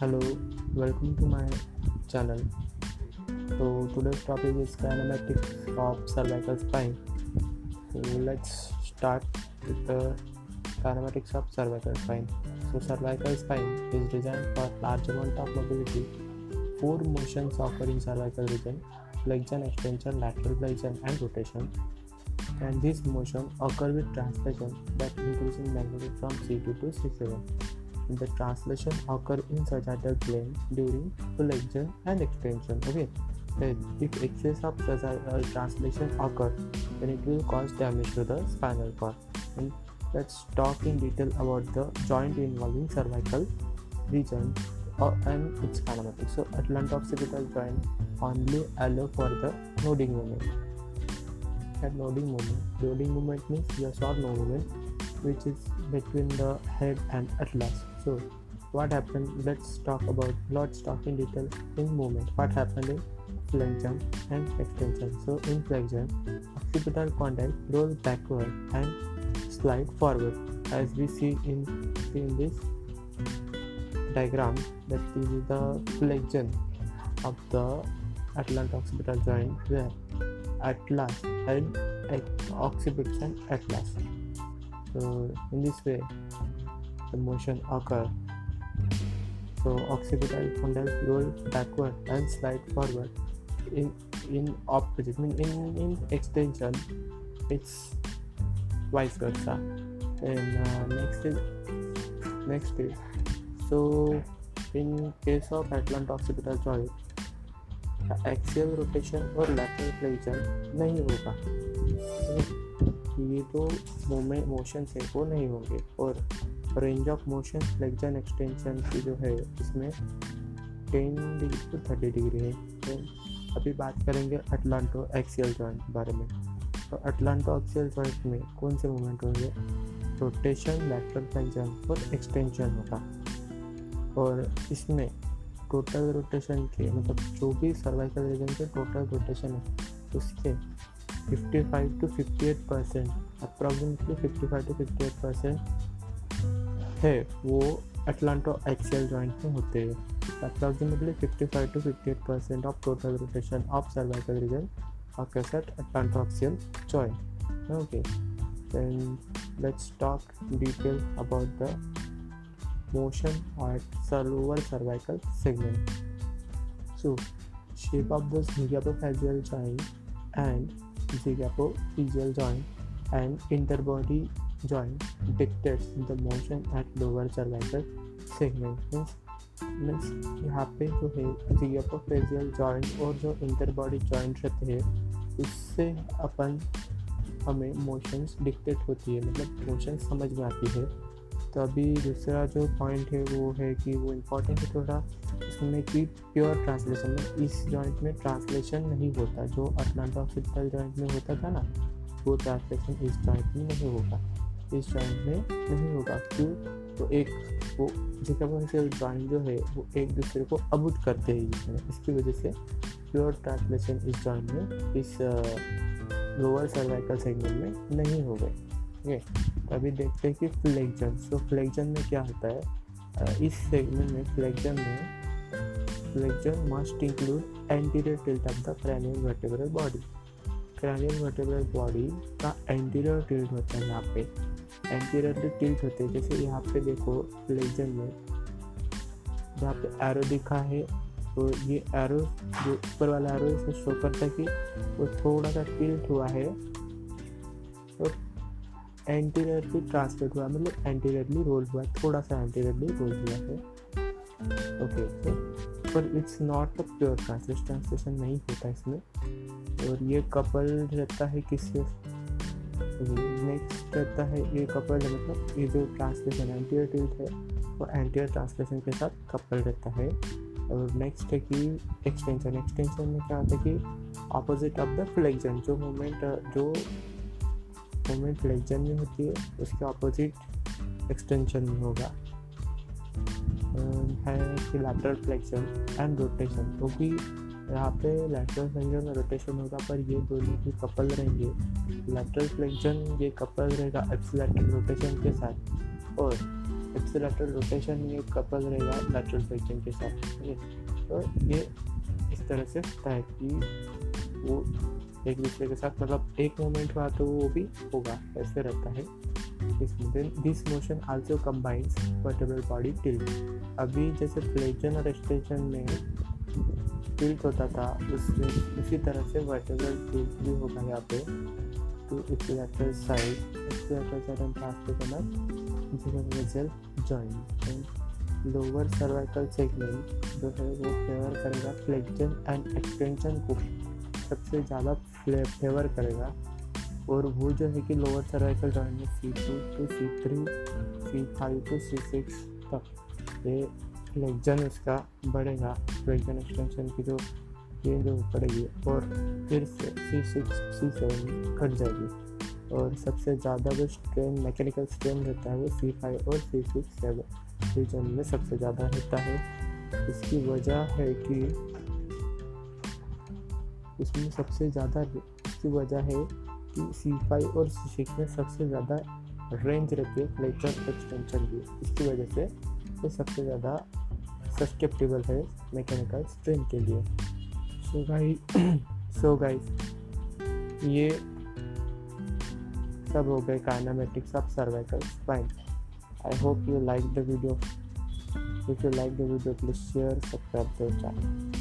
Hello, welcome to my channel. So today's topic is kinematics of cervical spine. So let's start with the kinematics of cervical spine. So cervical spine is designed for large amount of mobility. Four motions occur in cervical region: flexion, extension, lateral flexion, and rotation. And this motion occur with translation that increasing magnitude from C2 to C7 the translation occur in sagittal plane during flexion and extension okay? If excess of uh, translation occur then it will cause damage to the spinal cord. And let's talk in detail about the joint involving cervical region uh, and its kinematics so atlanto-occipital joint only allow for the nodding movement. At nodding movement nodding movement means yes or no movement which is between the head and atlas so what happened? Let's talk about let's talk in detail in movement what happened in flexion and extension? So in flexion occipital condyle rolls backward and slide forward. As we see in in this diagram that this is the flexion of the atlanto-occipital joint where atlas and occipits and atlas. So in this way motion occur. So occipital condyle roll backward and slide forward. In in opposite, mean in in extension, it's vice versa. And uh, next is next is so in case of atlanto-occipital joint, axial rotation और lateral flexion नहीं होगा ये तो moment motion से वो नहीं होंगे और range of motion flexion extension की जो है, इसमें ten degree to thirty degree है। तो अभी बात करेंगे अटलांटो एक्सियल जॉइंट के बारे में। तो अटलांटो एक्सियल जॉइंट में कौन से मूवमेंट होंगे? रोटेशन लैटरल फ्लेक्जन और एक्सटेंशन होगा और इसमें टोटल रोटेशन के मतलब जो भी सर्वाइकल रीजन के टोटल रोटेशन है, उसके 55 to 58 percent approximately 55 to 58 percent है, वो अटलांटो एक्सेल जॉइंट में होते हैं। Approximately fifty five to fifty eight percent of total rotation of cervical region और cassette atlanto axial joint okay and let's talk detail about the motion at server cervical segment so shape of the facet joint and zygapophyseal joint and interbody joint dictates the motion at lower cervical segment. Means means यहाँ पे जो है जियोपोफेजियल joint और जो inter body joint रहते हैं, उससे अपन हमें मोशंस डिक्टेट होती है। मतलब मोशन समझ में आती है। तो अभी दूसरा जो पॉइंट है, वो है कि वो इम्पोर्टेंट है थोड़ा। इसमें कि प्योर ट्रांसलेशन में, इस जॉइंट में ट्रांसलेशन नहीं होता। जो अटलांटा जॉइंट में होता था ना, वो ट्रांसलेशन इस जॉइंट में नहीं होगा इस जॉइंट में नहीं होगा, क्यों? तो एक वो जिक्रोफेशियल जॉइंट जो है, वो एक दूसरे को अबूट करते हैं इसकी वजह से प्योर ट्रांसलेशन इस जॉइंट में इस लोअर सर्वाइकल सेगमेंट में नहीं हो गए। ठीक है? तो अभी देखते हैं कि फ्लेक्जन सो फ्लेक्जन में क्या होता है? इस सेगमेंट में फ्लेक्जन में flexion must include anterior tilt of the cranial vertebral body cranial vertebral body का एंटीरियर टिल्ट होता है यहाँ पे। एंटीरियरली टिल्ट होते हैं। जैसे यहाँ पे देखो फ्लेक्जन में जहाँ पे एरो दिखा है तो ये एरो जो ऊपर वाला एरो इसे शो करता है कि वो थोड़ा सा टिल्ट हुआ है और एंटीरियरली ट्रांसलेट हुआ मतलब एंटीरियरली रोल हुआ, थोड़ा सा एंटीरियरली रोल हुआ है। ओके तो पर it's not a pure translation translation नहीं होता इसमें। और ये कपल रहता है किससे? नेक्स्ट रहता है ये कपल है मतलब ये जो ट्रांसलेशन एंटीयर टिल्ट है, वो एंटीयर ट्रांसलेशन के साथ कपल रहता है। और नेक्स्ट है कि एक्सटेंशन एक्सटेंशन में क्या होता है कि ऑपोजिट ऑफ़ द फ्लेक्जन जो मोमेंट जो मोमेंट फ्लेक्जन में होती है, उसके ऑपोजिट एक्सटेंशन में होगा। है कि लैटरल फ्लेक्शन एंड रोटेशन तो भी यहाँ पे लैटरल फ्लेक्शन में रोटेशन होगा, पर ये दोनों भी कपल रहेंगे। लैटरल फ्लेक्शन ये कपल रहेगा एक्सलेटरल रोटेशन के साथ और इप्स रोटेशन ये कपल रहेगा लेटरल फ्लेक्शन के साथ है? तो ये इस तरह से होता है कि वो एक दूसरे के साथ मतलब एक मोमेंट हुआ तो वो भी होगा, ऐसे रहता है। This motion also combines vertebral body tilt अभी जैसे फ्लेक्शन और एक्सटेंशन में टिल्ट होता था उसमें उसी तरह से वर्टिकल टिल्ट भी होगा यहाँ पे। To its lateral side its lateral side and plastic and zero vessel joint and lower cervical segment, जो है वो फेवर करेगा फ्लेक्शन एंड एक्सटेंशन को। सबसे ज़्यादा फेवर करेगा। और वो जो है कि लोअर सर्वाइकल जॉइंट में C two to C three C five to C six तक। ये फ्लेक्जन उसका बढ़ेगा फ्लेक्जन एक्सटेंशन की जो ये जो पड़ेगी और फिर से सी सिक्स सी सेवन घट जाएगी। और सबसे ज़्यादा जो स्ट्रेन मैकेनिकल स्ट्रेन रहता है वो सी फाइव और सी सिक्स सेवन रीजन में सबसे ज़्यादा रहता है। इसकी वजह है कि इसमें सबसे ज़्यादा, इसकी वजह है कि सी फाइव और सी सिक्स में सबसे ज़्यादा रेंज रहती है फ्लेक्चर एक्सटेंशन की। इसकी वजह से सबसे ज़्यादा सस्केप्टेबल है मैकेनिकल स्ट्रेन के लिए। सो गाइस सो गाइस ये सब हो गए kinematics of cervical spine I hope you like the video if you like the video please share subscribe the channel